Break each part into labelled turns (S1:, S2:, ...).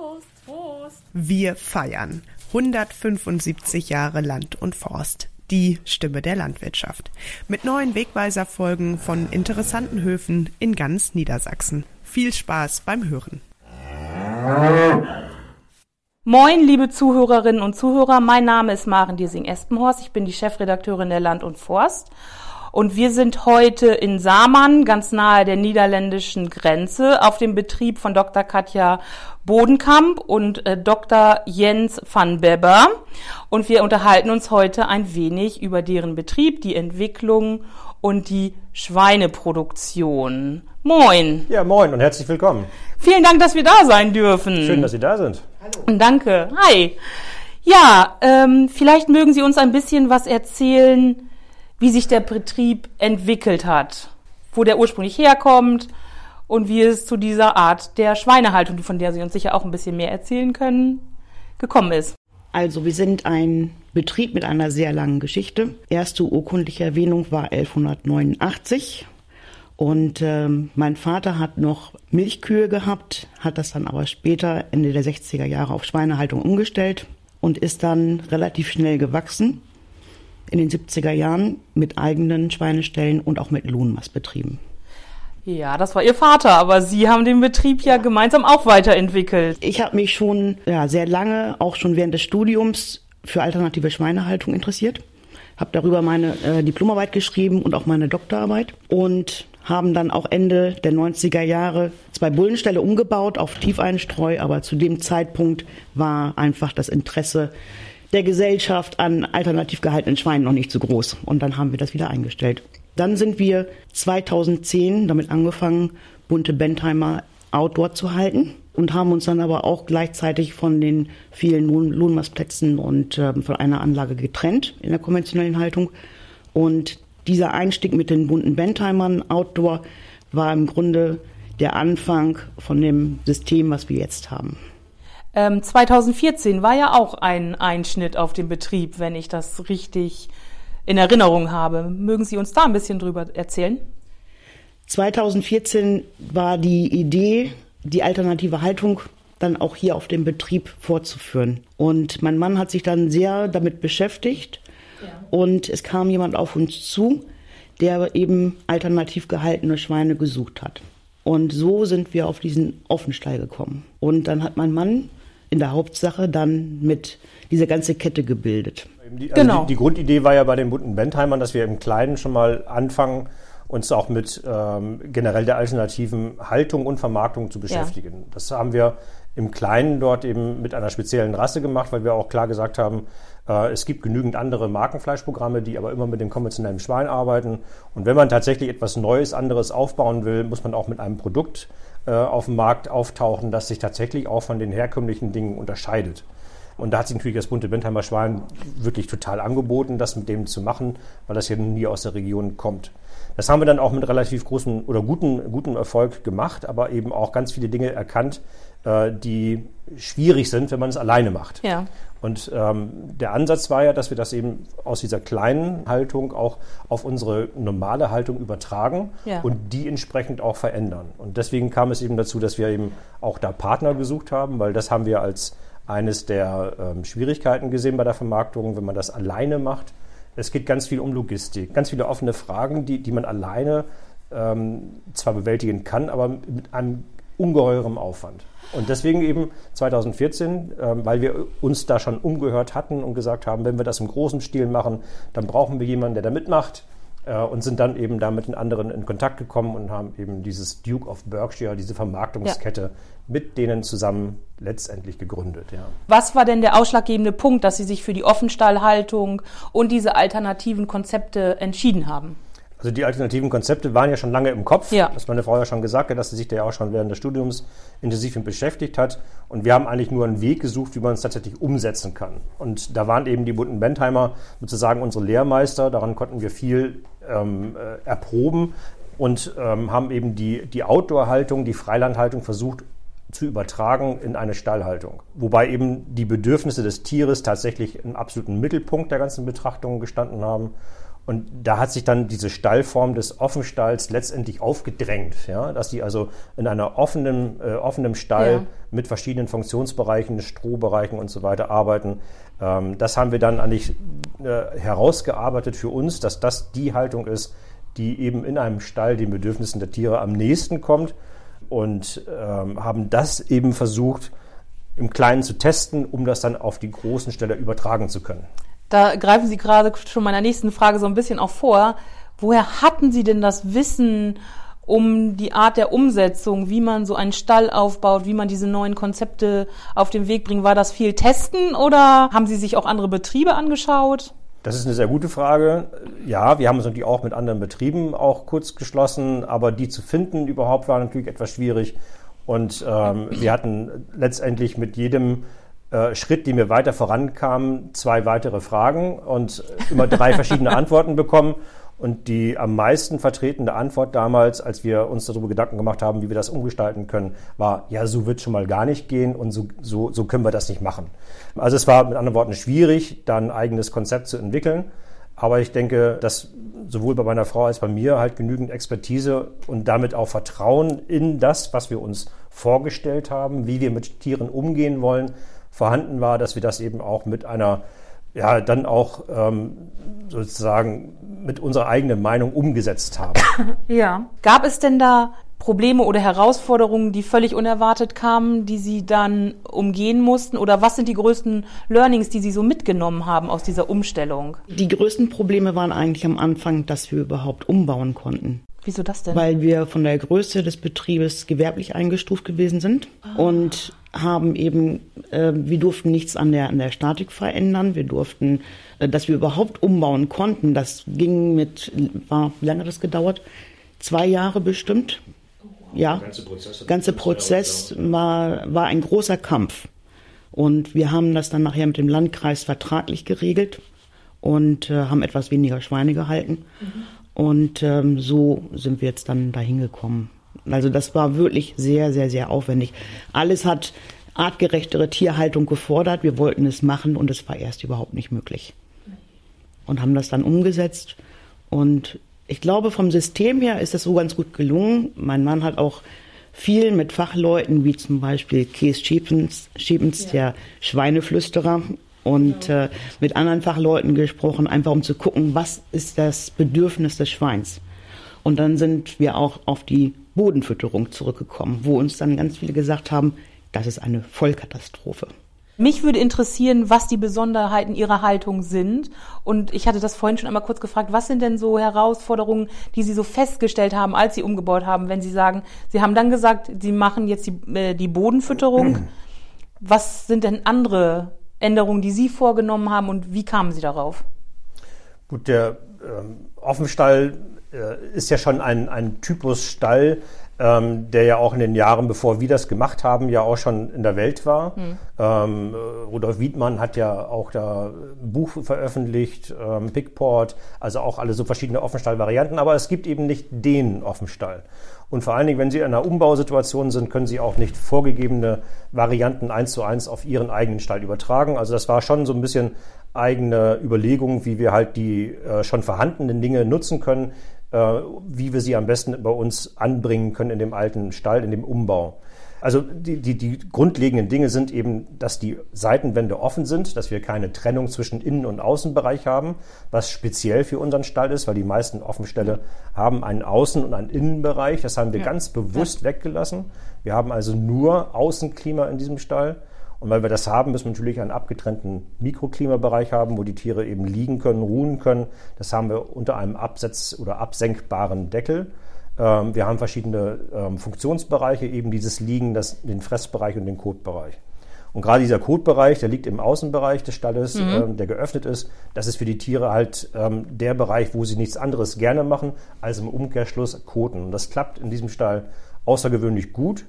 S1: Prost, Prost.
S2: Wir feiern 175 Jahre Land und Forst. Die Stimme der Landwirtschaft. Mit neuen Wegweiserfolgen von interessanten Höfen in ganz Niedersachsen. Viel Spaß beim Hören.
S1: Moin, liebe Zuhörerinnen und Zuhörer. Mein Name ist Maren Diesing-Espenhorst. Ich bin die Chefredakteurin der Land und Forst. Und wir sind heute in Samann, ganz nahe der niederländischen Grenze, auf dem Betrieb von Dr. Katja Bodenkamp und äh, Dr. Jens van Beber. Und wir unterhalten uns heute ein wenig über deren Betrieb, die Entwicklung und die Schweineproduktion. Moin.
S3: Ja, moin und herzlich willkommen.
S1: Vielen Dank, dass wir da sein dürfen.
S3: Schön, dass Sie da sind.
S1: Hallo. Danke. Hi. Ja, ähm, vielleicht mögen Sie uns ein bisschen was erzählen, wie sich der Betrieb entwickelt hat, wo der ursprünglich herkommt und wie es zu dieser Art der Schweinehaltung, von der Sie uns sicher auch ein bisschen mehr erzählen können, gekommen ist.
S4: Also wir sind ein Betrieb mit einer sehr langen Geschichte. Erste urkundliche Erwähnung war 1189 und ähm, mein Vater hat noch Milchkühe gehabt, hat das dann aber später Ende der 60er Jahre auf Schweinehaltung umgestellt und ist dann relativ schnell gewachsen in den 70er Jahren mit eigenen Schweineställen und auch mit Lohnmastbetrieben.
S1: Ja, das war Ihr Vater, aber Sie haben den Betrieb ja gemeinsam auch weiterentwickelt.
S4: Ich habe mich schon ja, sehr lange, auch schon während des Studiums, für alternative Schweinehaltung interessiert. Habe darüber meine äh, Diplomarbeit geschrieben und auch meine Doktorarbeit und haben dann auch Ende der 90er Jahre zwei Bullenställe umgebaut auf Tiefeinstreu, aber zu dem Zeitpunkt war einfach das Interesse der Gesellschaft an alternativ gehaltenen Schweinen noch nicht so groß. Und dann haben wir das wieder eingestellt. Dann sind wir 2010 damit angefangen, bunte Bentheimer Outdoor zu halten und haben uns dann aber auch gleichzeitig von den vielen Lohn Lohnmassplätzen und äh, von einer Anlage getrennt in der konventionellen Haltung. Und dieser Einstieg mit den bunten Bentheimern Outdoor war im Grunde der Anfang von dem System, was wir jetzt haben.
S1: Ähm, 2014 war ja auch ein Einschnitt auf dem Betrieb, wenn ich das richtig in Erinnerung habe. Mögen Sie uns da ein bisschen drüber erzählen?
S4: 2014 war die Idee, die alternative Haltung dann auch hier auf dem Betrieb fortzuführen. Und mein Mann hat sich dann sehr damit beschäftigt ja. und es kam jemand auf uns zu, der eben alternativ gehaltene Schweine gesucht hat. Und so sind wir auf diesen Offenstall gekommen. Und dann hat mein Mann in der Hauptsache dann mit dieser ganze Kette gebildet.
S3: Die, also genau. die, die, Grundidee war ja bei den bunten Bentheimern, dass wir im Kleinen schon mal anfangen, uns auch mit ähm, generell der alternativen Haltung und Vermarktung zu beschäftigen. Ja. Das haben wir im Kleinen dort eben mit einer speziellen Rasse gemacht, weil wir auch klar gesagt haben, äh, es gibt genügend andere Markenfleischprogramme, die aber immer mit dem konventionellen Schwein arbeiten. Und wenn man tatsächlich etwas Neues, anderes aufbauen will, muss man auch mit einem Produkt auf dem Markt auftauchen, das sich tatsächlich auch von den herkömmlichen Dingen unterscheidet. Und da hat sich natürlich das bunte Bentheimer Schwein wirklich total angeboten, das mit dem zu machen, weil das ja nie aus der Region kommt. Das haben wir dann auch mit relativ großem oder guten, gutem Erfolg gemacht, aber eben auch ganz viele Dinge erkannt, äh, die schwierig sind, wenn man es alleine macht. Ja. Und ähm, der Ansatz war ja, dass wir das eben aus dieser kleinen Haltung auch auf unsere normale Haltung übertragen ja. und die entsprechend auch verändern. Und deswegen kam es eben dazu, dass wir eben auch da Partner gesucht haben, weil das haben wir als eines der ähm, Schwierigkeiten gesehen bei der Vermarktung, wenn man das alleine macht. Es geht ganz viel um Logistik, ganz viele offene Fragen, die, die man alleine ähm, zwar bewältigen kann, aber mit einem ungeheurem Aufwand. Und deswegen eben 2014, äh, weil wir uns da schon umgehört hatten und gesagt haben, wenn wir das im großen Stil machen, dann brauchen wir jemanden, der da mitmacht. Äh, und sind dann eben da mit den anderen in Kontakt gekommen und haben eben dieses Duke of Berkshire, diese Vermarktungskette, ja. mit denen zusammen letztendlich gegründet. Ja.
S1: Was war denn der ausschlaggebende Punkt, dass Sie sich für die Offenstallhaltung und diese alternativen Konzepte entschieden haben?
S3: Also die alternativen Konzepte waren ja schon lange im Kopf. Ja. Das hat meine Frau ja schon gesagt, dass sie sich da ja auch schon während des Studiums intensiv mit beschäftigt hat. Und wir haben eigentlich nur einen Weg gesucht, wie man es tatsächlich umsetzen kann. Und da waren eben die bunten Bentheimer sozusagen unsere Lehrmeister. Daran konnten wir viel ähm, äh, erproben und ähm, haben eben die, die Outdoor-Haltung, die Freilandhaltung versucht zu übertragen in eine Stallhaltung. Wobei eben die Bedürfnisse des Tieres tatsächlich im absoluten Mittelpunkt der ganzen Betrachtungen gestanden haben Und da hat sich dann diese Stallform des Offenstalls letztendlich aufgedrängt, ja, dass die also in einer offenen, äh, offenen Stall ja. mit verschiedenen Funktionsbereichen, Strohbereichen und so weiter arbeiten. Ähm, das haben wir dann eigentlich äh, herausgearbeitet für uns, dass das die Haltung ist, die eben in einem Stall den Bedürfnissen der Tiere am nächsten kommt und ähm, haben das eben versucht, im Kleinen zu testen, um das dann auf die großen Ställe übertragen zu können.
S1: Da greifen Sie gerade schon meiner nächsten Frage so ein bisschen auch vor. Woher hatten Sie denn das Wissen um die Art der Umsetzung, wie man so einen Stall aufbaut, wie man diese neuen Konzepte auf den Weg bringt? War das viel Testen oder haben Sie sich auch andere Betriebe angeschaut?
S3: Das ist eine sehr gute Frage. Ja, wir haben uns natürlich auch mit anderen Betrieben auch kurz geschlossen, aber die zu finden überhaupt war natürlich etwas schwierig. Und ähm, wir hatten letztendlich mit jedem äh, Schritt, den wir weiter vorankamen, zwei weitere Fragen und immer drei verschiedene Antworten bekommen. Und die am meisten vertretene Antwort damals, als wir uns darüber Gedanken gemacht haben, wie wir das umgestalten können, war, ja, so wird schon mal gar nicht gehen und so, so, so können wir das nicht machen. Also es war mit anderen Worten schwierig, da ein eigenes Konzept zu entwickeln. Aber ich denke, dass sowohl bei meiner Frau als bei mir halt genügend Expertise und damit auch Vertrauen in das, was wir uns vorgestellt haben, wie wir mit Tieren umgehen wollen, vorhanden war, dass wir das eben auch mit einer, ja, dann auch ähm, sozusagen mit unserer eigenen Meinung umgesetzt haben.
S1: Ja. Gab es denn da Probleme oder Herausforderungen, die völlig unerwartet kamen, die Sie dann umgehen mussten? Oder was sind die größten Learnings, die Sie so mitgenommen haben aus dieser Umstellung?
S4: Die größten Probleme waren eigentlich am Anfang, dass wir überhaupt umbauen konnten.
S1: Wieso das denn?
S4: Weil wir von der Größe des Betriebes gewerblich eingestuft gewesen sind ah. und haben eben, äh, wir durften nichts an der, an der Statik verändern. Wir durften, äh, dass wir überhaupt umbauen konnten, das ging mit, war, wie lange hat das gedauert? Zwei Jahre bestimmt. Ja, der ganze Prozess, ganze Prozess war, war ein großer Kampf. Und wir haben das dann nachher mit dem Landkreis vertraglich geregelt und äh, haben etwas weniger Schweine gehalten. Mhm. Und ähm, so sind wir jetzt dann dahin gekommen. Also das war wirklich sehr, sehr, sehr aufwendig. Alles hat artgerechtere Tierhaltung gefordert. Wir wollten es machen und es war erst überhaupt nicht möglich. Und haben das dann umgesetzt. Und ich glaube, vom System her ist das so ganz gut gelungen. Mein Mann hat auch viel mit Fachleuten, wie zum Beispiel Kees Schiepens, Schiepens ja. der Schweineflüsterer, und äh, mit anderen Fachleuten gesprochen, einfach um zu gucken, was ist das Bedürfnis des Schweins. Und dann sind wir auch auf die Bodenfütterung zurückgekommen, wo uns dann ganz viele gesagt haben, das ist eine Vollkatastrophe.
S1: Mich würde interessieren, was die Besonderheiten Ihrer Haltung sind. Und ich hatte das vorhin schon einmal kurz gefragt, was sind denn so Herausforderungen, die Sie so festgestellt haben, als Sie umgebaut haben, wenn Sie sagen, Sie haben dann gesagt, Sie machen jetzt die, äh, die Bodenfütterung. Was sind denn andere Änderungen, die Sie vorgenommen haben und wie kamen Sie darauf?
S3: Gut, der ähm, Offenstall ist ja schon ein, ein Typus Stall, ähm, der ja auch in den Jahren, bevor wir das gemacht haben, ja auch schon in der Welt war. Hm. Ähm, Rudolf Wiedmann hat ja auch da ein Buch veröffentlicht, ähm, Pickport, also auch alle so verschiedene Offenstall-Varianten, aber es gibt eben nicht den Offenstall. Und vor allen Dingen, wenn Sie in einer Umbausituation sind, können Sie auch nicht vorgegebene Varianten eins zu eins auf Ihren eigenen Stall übertragen. Also das war schon so ein bisschen eigene Überlegung, wie wir halt die äh, schon vorhandenen Dinge nutzen können, äh, wie wir sie am besten bei uns anbringen können in dem alten Stall, in dem Umbau. Also die, die, die grundlegenden Dinge sind eben, dass die Seitenwände offen sind, dass wir keine Trennung zwischen Innen- und Außenbereich haben, was speziell für unseren Stall ist, weil die meisten Offenställe haben einen Außen- und einen Innenbereich. Das haben wir ja. ganz bewusst ja. weggelassen. Wir haben also nur Außenklima in diesem Stall. Und weil wir das haben, müssen wir natürlich einen abgetrennten Mikroklimabereich haben, wo die Tiere eben liegen können, ruhen können. Das haben wir unter einem absetz- oder absenkbaren Deckel. Ähm, wir haben verschiedene ähm, Funktionsbereiche, eben dieses Liegen, das, den Fressbereich und den Kotbereich. Und gerade dieser Kotbereich, der liegt im Außenbereich des Stalles, mhm. ähm, der geöffnet ist. Das ist für die Tiere halt der Bereich, wo sie nichts anderes gerne machen, als im Umkehrschluss koten. Und das klappt in diesem Stall außergewöhnlich gut.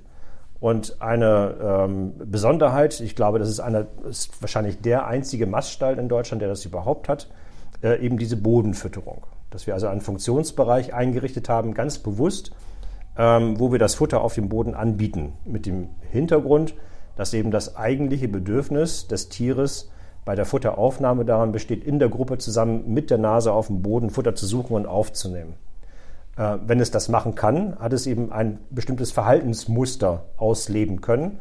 S3: Und eine ähm, Besonderheit, ich glaube, das ist, einer, ist wahrscheinlich der einzige Maststall in Deutschland, der das überhaupt hat, äh, eben diese Bodenfütterung dass wir also einen Funktionsbereich eingerichtet haben, ganz bewusst, ähm, wo wir das Futter auf dem Boden anbieten, mit dem Hintergrund, dass eben das eigentliche Bedürfnis des Tieres bei der Futteraufnahme daran besteht, in der Gruppe zusammen mit der Nase auf dem Boden Futter zu suchen und aufzunehmen. Äh, wenn es das machen kann, hat es eben ein bestimmtes Verhaltensmuster ausleben können.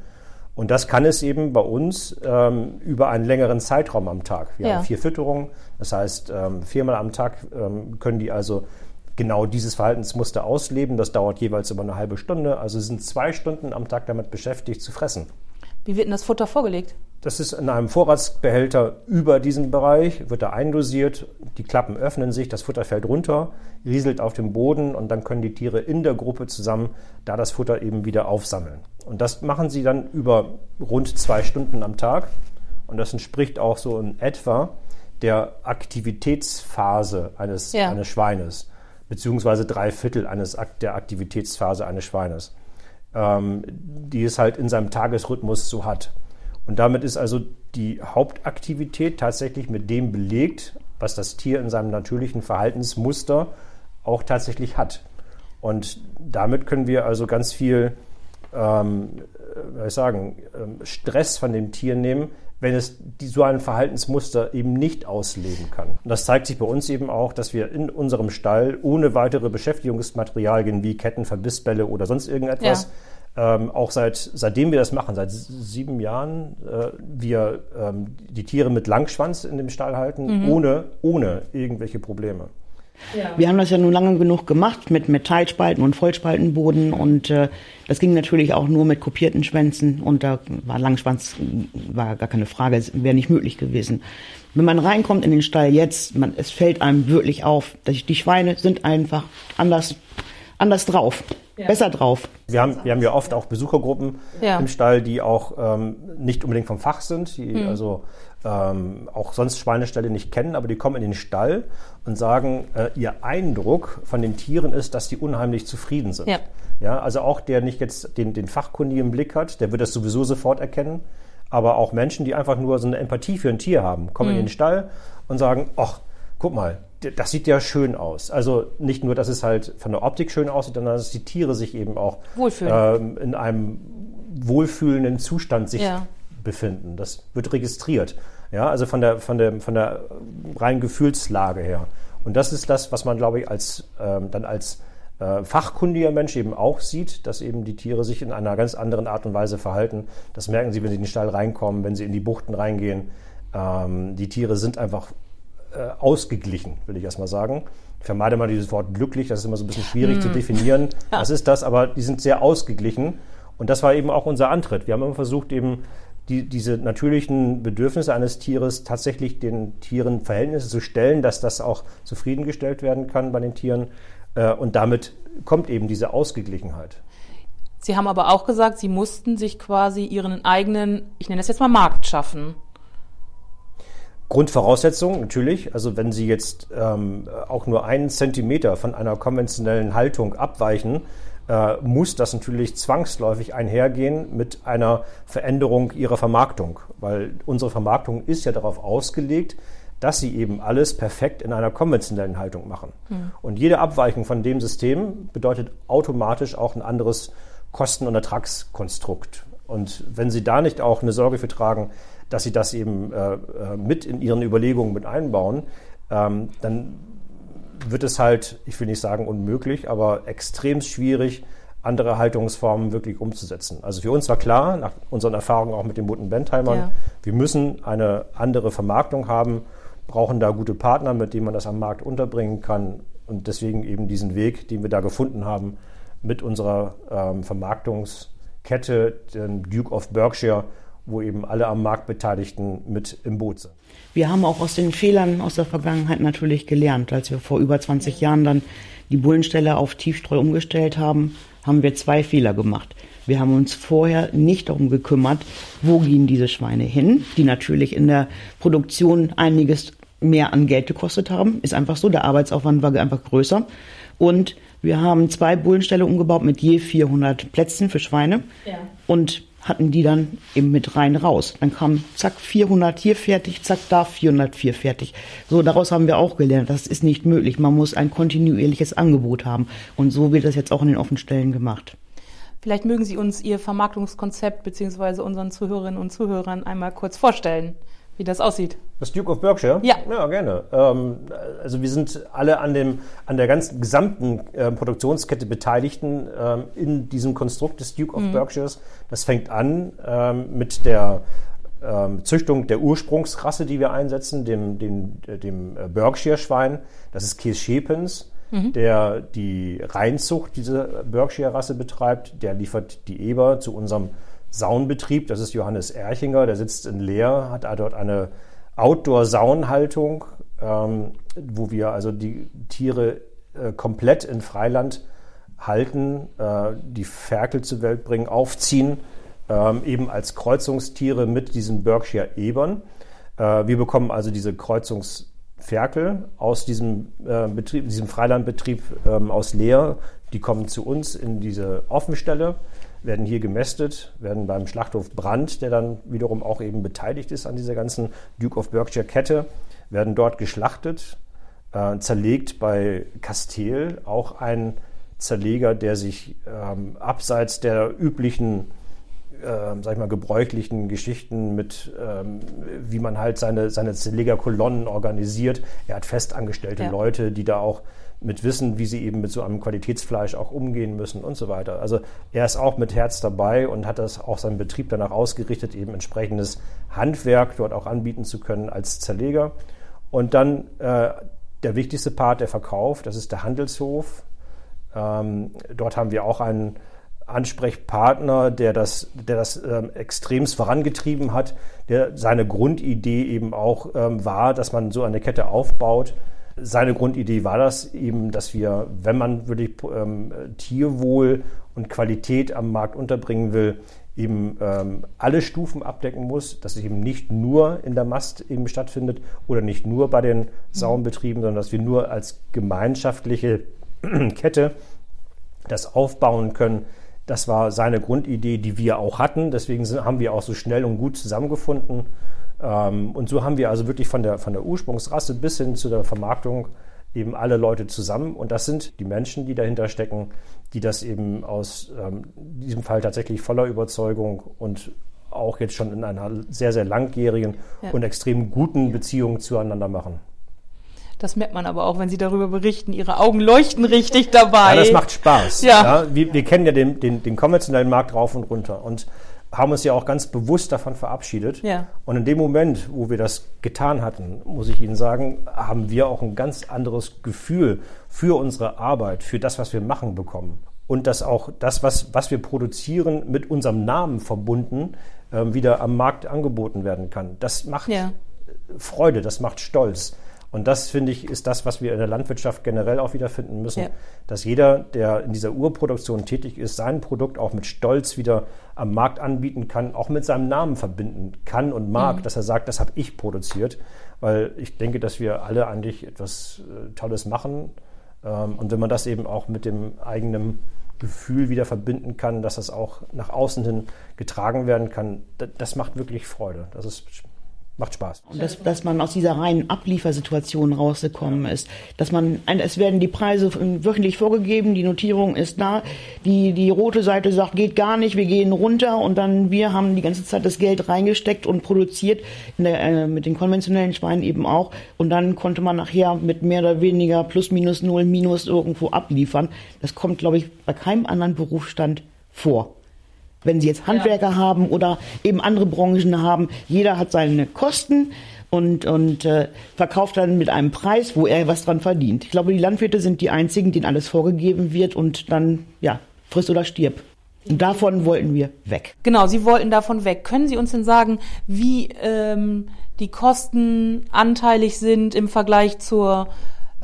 S3: Und das kann es eben bei uns ähm, über einen längeren Zeitraum am Tag. Wir ja. haben vier Fütterungen, das heißt ähm, viermal am Tag ähm, können die also genau dieses Verhaltensmuster ausleben. Das dauert jeweils über eine halbe Stunde. Also sind zwei Stunden am Tag damit beschäftigt zu fressen.
S1: Wie wird denn das Futter vorgelegt?
S3: Das ist in einem Vorratsbehälter über diesem Bereich, wird da eindosiert, die Klappen öffnen sich, das Futter fällt runter, rieselt auf dem Boden und dann können die Tiere in der Gruppe zusammen da das Futter eben wieder aufsammeln. Und das machen sie dann über rund zwei Stunden am Tag und das entspricht auch so in etwa der Aktivitätsphase eines, ja. eines Schweines, beziehungsweise drei Viertel eines, der Aktivitätsphase eines Schweines, ähm, die es halt in seinem Tagesrhythmus so hat. Und damit ist also die Hauptaktivität tatsächlich mit dem belegt, was das Tier in seinem natürlichen Verhaltensmuster auch tatsächlich hat. Und damit können wir also ganz viel, ähm, wie ich sagen, ähm, Stress von dem Tier nehmen, wenn es so ein Verhaltensmuster eben nicht ausleben kann. Und das zeigt sich bei uns eben auch, dass wir in unserem Stall ohne weitere Beschäftigungsmaterialien wie Ketten, Verbissbälle oder sonst irgendetwas ja ähm, auch seit, seitdem wir das machen, seit sieben Jahren, äh, wir ähm, die Tiere mit Langschwanz in dem Stall halten, mhm. ohne, ohne irgendwelche Probleme.
S4: Ja. Wir haben das ja nun lange genug gemacht mit Metallspalten und Vollspaltenboden und äh, das ging natürlich auch nur mit kopierten Schwänzen und da war Langschwanz war gar keine Frage, wäre nicht möglich gewesen. Wenn man reinkommt in den Stall jetzt, man, es fällt einem wirklich auf, dass die Schweine sind einfach anders anders drauf, ja. besser drauf.
S3: Wir haben, wir haben ja oft auch Besuchergruppen ja. im Stall, die auch ähm, nicht unbedingt vom Fach sind, die mhm. also ähm, auch sonst Schweineställe nicht kennen, aber die kommen in den Stall und sagen, äh, ihr Eindruck von den Tieren ist, dass die unheimlich zufrieden sind. Ja. ja also auch der nicht jetzt den, den Fachkundigen Blick hat, der wird das sowieso sofort erkennen. Aber auch Menschen, die einfach nur so eine Empathie für ein Tier haben, kommen mhm. in den Stall und sagen, ach, guck mal, das sieht ja schön aus. Also nicht nur, dass es halt von der Optik schön aussieht, sondern dass die Tiere sich eben auch ähm, in einem wohlfühlenden Zustand sich ja. befinden. Das wird registriert. Ja, also von der, von der, von der reinen Gefühlslage her. Und das ist das, was man, glaube ich, als, ähm, dann als äh, fachkundiger Mensch eben auch sieht, dass eben die Tiere sich in einer ganz anderen Art und Weise verhalten. Das merken sie, wenn sie in den Stall reinkommen, wenn sie in die Buchten reingehen. Ähm, die Tiere sind einfach äh, ausgeglichen, will ich erstmal sagen. Ich vermeide mal dieses Wort glücklich, das ist immer so ein bisschen schwierig mm. zu definieren. Ja. Was ist das? Aber die sind sehr ausgeglichen. Und das war eben auch unser Antritt. Wir haben immer versucht, eben die, diese natürlichen Bedürfnisse eines Tieres tatsächlich den Tieren Verhältnisse zu stellen, dass das auch zufriedengestellt werden kann bei den Tieren. Äh, und damit kommt eben diese Ausgeglichenheit.
S1: Sie haben aber auch gesagt, Sie mussten sich quasi Ihren eigenen, ich nenne das jetzt mal Markt schaffen.
S3: Grundvoraussetzung natürlich, also wenn Sie jetzt ähm, auch nur einen Zentimeter von einer konventionellen Haltung abweichen, äh, muss das natürlich zwangsläufig einhergehen mit einer Veränderung Ihrer Vermarktung, weil unsere Vermarktung ist ja darauf ausgelegt, dass sie eben alles perfekt in einer konventionellen Haltung machen. Mhm. Und jede Abweichung von dem System bedeutet automatisch auch ein anderes Kosten- und Ertragskonstrukt. Und wenn Sie da nicht auch eine Sorge für tragen, dass sie das eben äh, äh, mit in ihren Überlegungen mit einbauen, ähm, dann wird es halt, ich will nicht sagen unmöglich, aber extrem schwierig, andere Haltungsformen wirklich umzusetzen. Also für uns war klar, nach unseren Erfahrungen auch mit den bunten Bentheimern, ja. wir müssen eine andere Vermarktung haben, brauchen da gute Partner, mit denen man das am Markt unterbringen kann und deswegen eben diesen Weg, den wir da gefunden haben, mit unserer ähm, Vermarktungskette, dem Duke of Berkshire, wo eben alle am Markt Beteiligten mit im Boot sind.
S4: Wir haben auch aus den Fehlern aus der Vergangenheit natürlich gelernt. Als wir vor über 20 Jahren dann die Bullenstelle auf Tiefstreu umgestellt haben, haben wir zwei Fehler gemacht. Wir haben uns vorher nicht darum gekümmert, wo gehen diese Schweine hin, die natürlich in der Produktion einiges mehr an Geld gekostet haben. Ist einfach so, der Arbeitsaufwand war einfach größer. Und wir haben zwei Bullenställe umgebaut mit je 400 Plätzen für Schweine. Ja. Und hatten die dann eben mit rein raus. Dann kam zack 400 hier fertig, zack da 404 fertig. So, daraus haben wir auch gelernt, das ist nicht möglich. Man muss ein kontinuierliches Angebot haben. Und so wird das jetzt auch in den Offenstellen gemacht.
S1: Vielleicht mögen Sie uns Ihr Vermarktungskonzept beziehungsweise unseren Zuhörerinnen und Zuhörern einmal kurz vorstellen. Wie das aussieht.
S3: Das Duke of Berkshire?
S1: Ja.
S3: Ja, gerne. Ähm, also wir sind alle an, dem, an der ganzen gesamten äh, Produktionskette Beteiligten ähm, in diesem Konstrukt des Duke of mhm. Berkshires. Das fängt an ähm, mit der ähm, Züchtung der Ursprungsrasse, die wir einsetzen, dem, dem, äh, dem Berkshire-Schwein. Das ist Kees Schepens, mhm. der die Reinzucht dieser Berkshire-Rasse betreibt. Der liefert die Eber zu unserem Saunbetrieb. Das ist Johannes Erchinger, der sitzt in Leer, hat dort eine Outdoor-Saunhaltung, ähm, wo wir also die Tiere äh, komplett in Freiland halten, äh, die Ferkel zur Welt bringen, aufziehen, ähm, eben als Kreuzungstiere mit diesen Berkshire Ebern. Äh, wir bekommen also diese Kreuzungsferkel aus diesem äh, Betrieb, diesem Freilandbetrieb ähm, aus Leer. Die kommen zu uns in diese Offenstelle werden hier gemästet, werden beim Schlachthof Brandt, der dann wiederum auch eben beteiligt ist an dieser ganzen Duke of Berkshire Kette, werden dort geschlachtet, äh, zerlegt bei Castell, auch ein Zerleger, der sich ähm, abseits der üblichen äh, sag ich mal, gebräuchlichen Geschichten mit, ähm, wie man halt seine, seine Zerlegerkolonnen organisiert. Er hat festangestellte ja. Leute, die da auch mit Wissen, wie sie eben mit so einem Qualitätsfleisch auch umgehen müssen und so weiter. Also er ist auch mit Herz dabei und hat das auch seinen Betrieb danach ausgerichtet, eben entsprechendes Handwerk dort auch anbieten zu können als Zerleger. Und dann äh, der wichtigste Part, der Verkauf, das ist der Handelshof. Ähm, dort haben wir auch einen Ansprechpartner, der das, der das ähm, extremst vorangetrieben hat, der seine Grundidee eben auch ähm, war, dass man so eine Kette aufbaut, seine Grundidee war das eben, dass wir, wenn man wirklich ähm, Tierwohl und Qualität am Markt unterbringen will, eben ähm, alle Stufen abdecken muss, dass es eben nicht nur in der Mast eben stattfindet oder nicht nur bei den Saumbetrieben, sondern dass wir nur als gemeinschaftliche Kette das aufbauen können. Das war seine Grundidee, die wir auch hatten. Deswegen haben wir auch so schnell und gut zusammengefunden. Ähm, und so haben wir also wirklich von der, von der Ursprungsrasse bis hin zu der Vermarktung eben alle Leute zusammen. Und das sind die Menschen, die dahinter stecken, die das eben aus ähm, diesem Fall tatsächlich voller Überzeugung und auch jetzt schon in einer sehr, sehr langjährigen ja. und extrem guten Beziehung zueinander machen.
S1: Das merkt man aber auch, wenn Sie darüber berichten. Ihre Augen leuchten richtig dabei.
S3: Ja, das macht Spaß. Ja. ja wir, wir, kennen ja den, den, den konventionellen Markt rauf und runter. Und haben uns ja auch ganz bewusst davon verabschiedet. Ja. Und in dem Moment, wo wir das getan hatten, muss ich Ihnen sagen, haben wir auch ein ganz anderes Gefühl für unsere Arbeit, für das, was wir machen bekommen. Und dass auch das, was, was wir produzieren, mit unserem Namen verbunden, äh, wieder am Markt angeboten werden kann. Das macht ja. Freude, das macht Stolz. Und das, finde ich, ist das, was wir in der Landwirtschaft generell auch wiederfinden müssen, ja. dass jeder, der in dieser Urproduktion tätig ist, sein Produkt auch mit Stolz wieder am Markt anbieten kann, auch mit seinem Namen verbinden kann und mag, mhm. dass er sagt, das habe ich produziert. Weil ich denke, dass wir alle eigentlich etwas äh, Tolles machen. Ähm, und wenn man das eben auch mit dem eigenen Gefühl wieder verbinden kann, dass das auch nach außen hin getragen werden kann, das macht wirklich Freude. Das ist macht Spaß.
S4: Und dass, dass man aus dieser reinen Abliefersituation rausgekommen ist. Dass man, es werden die Preise wöchentlich vorgegeben, die Notierung ist da, die, die rote Seite sagt, geht gar nicht, wir gehen runter und dann wir haben die ganze Zeit das Geld reingesteckt und produziert, der, äh, mit den konventionellen Schweinen eben auch. Und dann konnte man nachher mit mehr oder weniger plus minus null minus irgendwo abliefern. Das kommt, glaube ich, bei keinem anderen Berufsstand vor. Wenn Sie jetzt Handwerker ja. haben oder eben andere Branchen haben, jeder hat seine Kosten und, und äh, verkauft dann mit einem Preis, wo er was dran verdient. Ich glaube, die Landwirte sind die einzigen, denen alles vorgegeben wird und dann, ja, friss oder stirb. Und davon wollten wir weg.
S1: Genau, Sie wollten davon weg. Können Sie uns denn sagen, wie ähm, die Kosten anteilig sind im Vergleich zur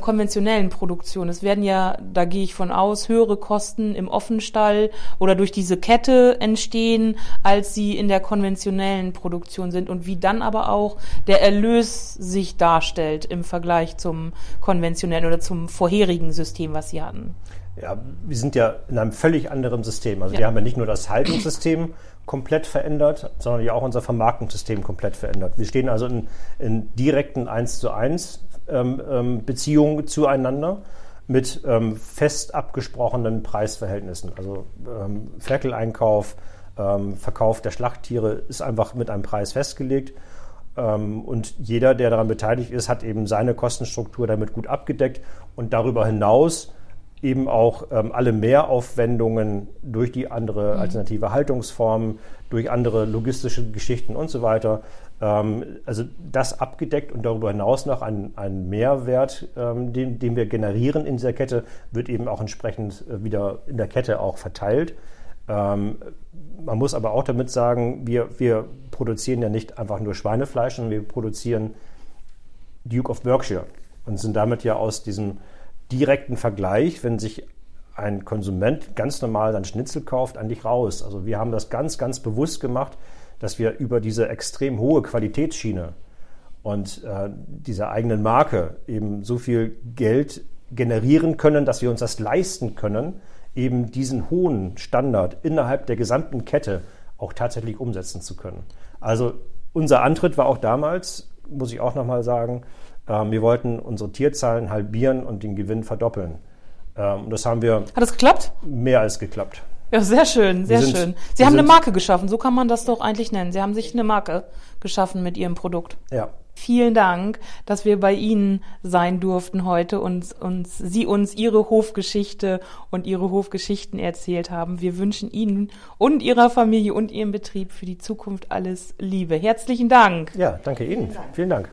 S1: konventionellen Produktion. Es werden ja, da gehe ich von aus, höhere Kosten im Offenstall oder durch diese Kette entstehen, als sie in der konventionellen Produktion sind und wie dann aber auch der Erlös sich darstellt im Vergleich zum konventionellen oder zum vorherigen System, was sie hatten.
S3: Ja, wir sind ja in einem völlig anderen System. Also ja. wir haben ja nicht nur das Haltungssystem komplett verändert, sondern ja auch unser Vermarktungssystem komplett verändert. Wir stehen also in, in direkten 1 zu 1 ähm, ähm, Beziehungen zueinander mit ähm, fest abgesprochenen Preisverhältnissen. Also Ferkeleinkauf, Verkauf der Schlachttiere ist einfach mit einem Preis festgelegt. Und jeder, der daran beteiligt ist, hat eben seine Kostenstruktur damit gut abgedeckt und darüber hinaus eben auch ähm, alle Mehraufwendungen durch die andere mhm. alternative Haltungsformen, durch andere logistische Geschichten und so weiter. Ähm, also das abgedeckt und darüber hinaus noch ein, ein Mehrwert, ähm, den, den wir generieren in dieser Kette, wird eben auch entsprechend äh, wieder in der Kette auch verteilt. Ähm, man muss aber auch damit sagen, wir, wir produzieren ja nicht einfach nur Schweinefleisch, sondern wir produzieren Duke of Berkshire und sind damit ja aus diesem direkten Vergleich, wenn sich ein Konsument ganz normal sein Schnitzel kauft, eigentlich raus. Also wir haben das ganz, ganz bewusst gemacht, dass wir über diese extrem hohe Qualitätsschiene und äh, dieser eigenen Marke eben so viel Geld generieren können, dass wir uns das leisten können, eben diesen hohen Standard innerhalb der gesamten Kette auch tatsächlich umsetzen zu können. Also unser Antritt war auch damals, muss ich auch nochmal sagen, ähm, wir wollten unsere Tierzahlen halbieren und den Gewinn verdoppeln. Ähm, und das haben wir.
S1: Hat das geklappt?
S3: Mehr als geklappt.
S1: Ja, sehr schön, sehr sind, schön. Sie haben eine Marke geschaffen, so kann man das doch eigentlich nennen. Sie haben sich eine Marke geschaffen mit Ihrem Produkt.
S3: Ja,
S1: Vielen Dank, dass wir bei Ihnen sein durften heute und uns, Sie uns Ihre Hofgeschichte und Ihre Hofgeschichten erzählt haben. Wir wünschen Ihnen und Ihrer Familie und Ihrem Betrieb für die Zukunft alles Liebe. Herzlichen Dank.
S3: Ja, danke Ihnen. Vielen Dank.